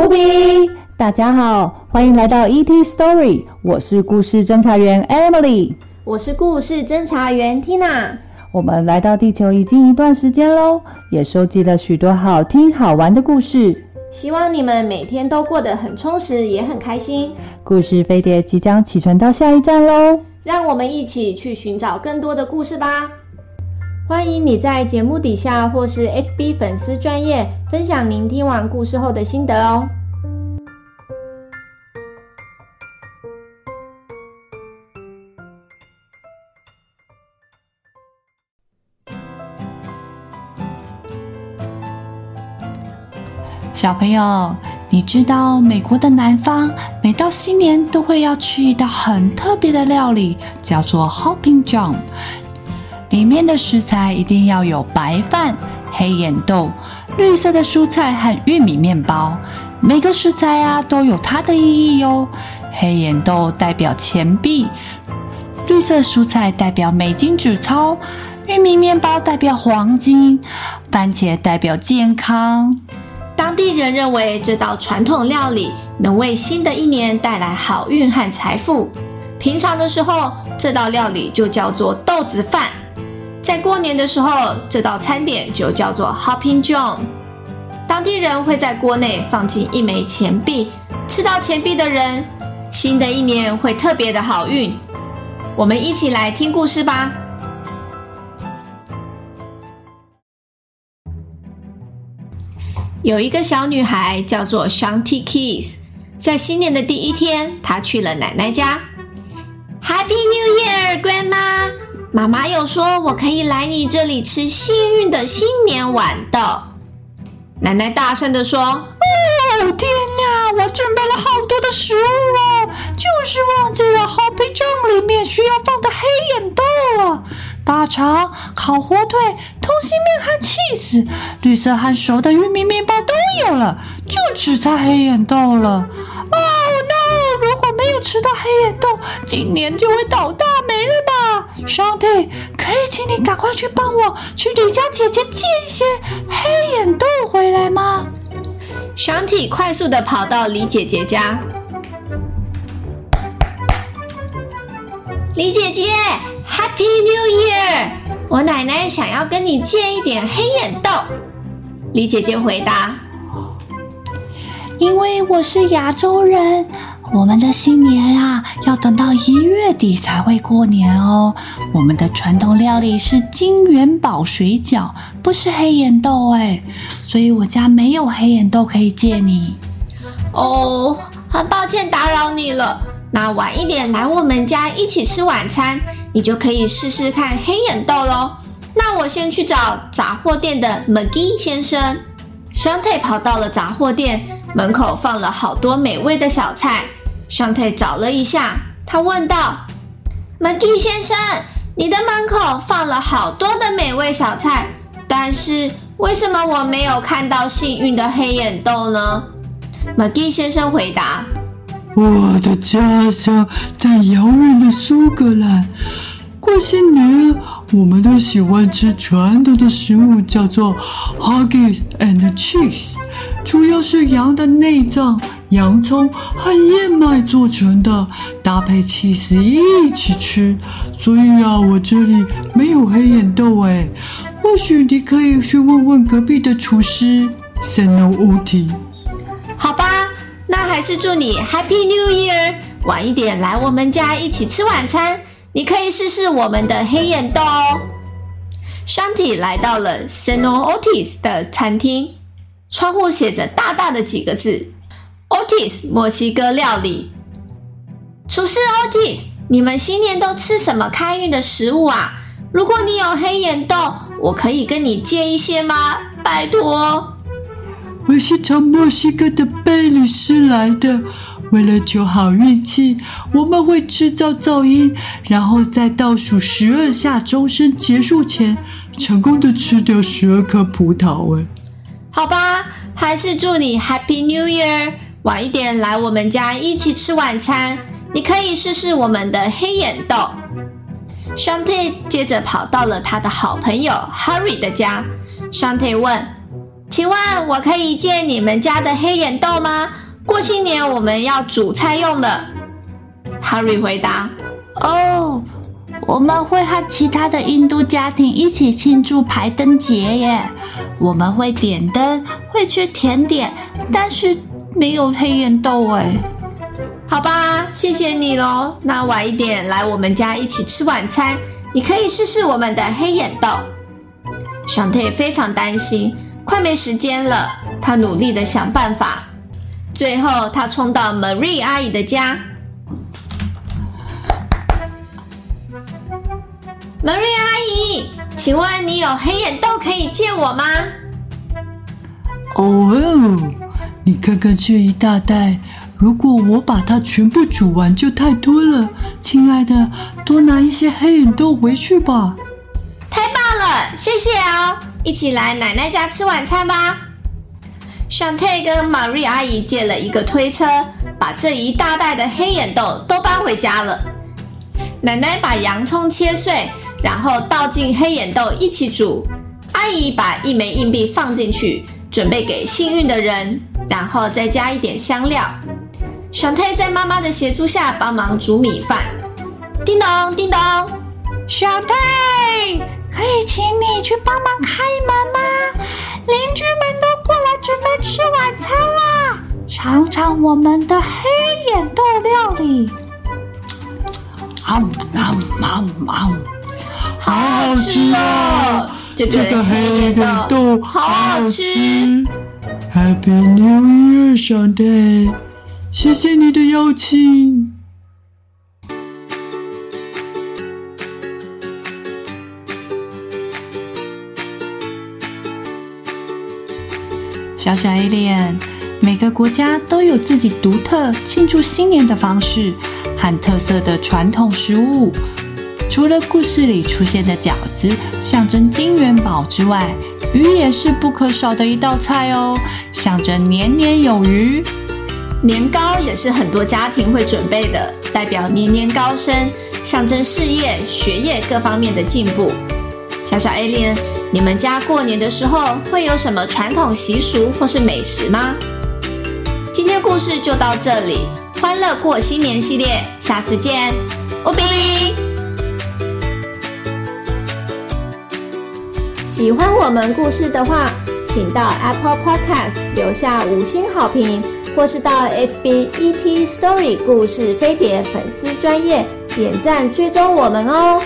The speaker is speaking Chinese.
无比，大家好，欢迎来到 ET Story，我是故事侦查员 Emily，我是故事侦查员 Tina。我们来到地球已经一段时间喽，也收集了许多好听好玩的故事，希望你们每天都过得很充实，也很开心。故事飞碟即将启程到下一站喽，让我们一起去寻找更多的故事吧。欢迎你在节目底下或是 FB 粉丝专页分享您听完故事后的心得哦。小朋友，你知道美国的南方每到新年都会要吃一道很特别的料理，叫做 hoping John。里面的食材一定要有白饭、黑眼豆、绿色的蔬菜和玉米面包。每个食材啊都有它的意义哟。黑眼豆代表钱币，绿色蔬菜代表美金纸钞，玉米面包代表黄金，番茄代表健康。当地人认为这道传统料理能为新的一年带来好运和财富。平常的时候，这道料理就叫做豆子饭。在过年的时候，这道餐点就叫做 Hopping John。当地人会在锅内放进一枚钱币，吃到钱币的人，新的一年会特别的好运。我们一起来听故事吧。有一个小女孩叫做 Shanti Kiss，在新年的第一天，她去了奶奶家。Happy New Year, Grandma！妈妈又说，我可以来你这里吃幸运的新年豌豆。奶奶大声地说：“哦，天哪！我准备了好多的食物哦，就是忘记了 Hopping John 里面需要放的黑眼豆了。大肠、烤火腿、通心面和 cheese，绿色和熟的玉米面包都有了，就只差黑眼豆了。哦，no！如果没有吃到黑眼豆，今年就会倒大霉了吧？”上帝，可以请你赶快去帮我去李家姐姐借一些黑眼豆回来吗？上帝快速的跑到李姐姐家。李姐姐，Happy New Year！我奶奶想要跟你借一点黑眼豆。李姐姐回答：“因为我是亚洲人。”我们的新年啊，要等到一月底才会过年哦。我们的传统料理是金元宝水饺，不是黑眼豆哎，所以我家没有黑眼豆可以借你。哦，很抱歉打扰你了。那晚一点来我们家一起吃晚餐，你就可以试试看黑眼豆喽。那我先去找杂货店的 McGee 先生。Shante 跑到了杂货店门口，放了好多美味的小菜。尚泰找了一下，他问道：“McGee 先生，你的门口放了好多的美味小菜，但是为什么我没有看到幸运的黑眼豆呢？”McGee 先生回答：“我的家乡在遥远的苏格兰，过新年我们都喜欢吃传统的食物，叫做 Haggis and Cheese，主要是羊的内脏。”洋葱和燕麦做成的，搭配起司一起吃。所以啊，我这里没有黑眼豆哎。或许你可以去问问隔壁的厨师 Seno Oti。好吧，那还是祝你 Happy New Year。晚一点来我们家一起吃晚餐，你可以试试我们的黑眼豆哦。Shanti 来到了 Seno Otis 的餐厅，窗户写着大大的几个字。Otis 墨西哥料理，厨师 Otis，你们新年都吃什么开运的食物啊？如果你有黑眼豆，我可以跟你借一些吗？拜托。我是从墨西哥的贝里斯来的，为了求好运气，我们会制造噪音，然后在倒数十二下钟声结束前，成功的吃掉十二颗葡萄。哎，好吧，还是祝你 Happy New Year。晚一点来我们家一起吃晚餐，你可以试试我们的黑眼豆。Shante 接着跑到了他的好朋友 Harry 的家。Shante 问请问我可以借你们家的黑眼豆吗？过新年我们要煮菜用的。”Harry 回答：“哦，我们会和其他的印度家庭一起庆祝排灯节耶。我们会点灯，会吃甜点，但是没有黑眼豆哎。”好吧，谢谢你喽。那晚一点来我们家一起吃晚餐，你可以试试我们的黑眼豆。小 t 非常担心，快没时间了。他努力的想办法，最后他冲到 Marie 阿姨的家。Marie 阿姨，请问你有黑眼豆可以借我吗？哦，你看看这一大袋。如果我把它全部煮完就太多了，亲爱的，多拿一些黑眼豆回去吧。太棒了，谢谢哦！一起来奶奶家吃晚餐吧。Shante 跟 Marie 阿姨借了一个推车，把这一大袋的黑眼豆都搬回家了。奶奶把洋葱切碎，然后倒进黑眼豆一起煮。阿姨把一枚硬币放进去，准备给幸运的人，然后再加一点香料。Shante 在妈妈的协助下帮忙煮米饭。叮咚，叮咚，Shante，可以请你去帮忙开门吗？邻居们都过来准备吃晚餐啦！尝尝我们的黑眼豆料理。啊啊啊啊！好好吃哦！这个黑眼豆好好吃。Happy New Year, Shante。谢谢你的邀请。小小 Alien，每个国家都有自己独特庆祝新年的方式和特色的传统食物。除了故事里出现的饺子象征金元宝之外，鱼也是不可少的一道菜哦，象征年年有余。年糕也是很多家庭会准备的，代表年年高升，象征事业、学业各方面的进步。小小 Alien，你们家过年的时候会有什么传统习俗或是美食吗？今天故事就到这里，欢乐过新年系列，下次见，欧比。喜欢我们故事的话，请到 Apple Podcast 留下五星好评。或是到 FB ET Story 故事飞碟粉丝专页点赞追踪我们哦。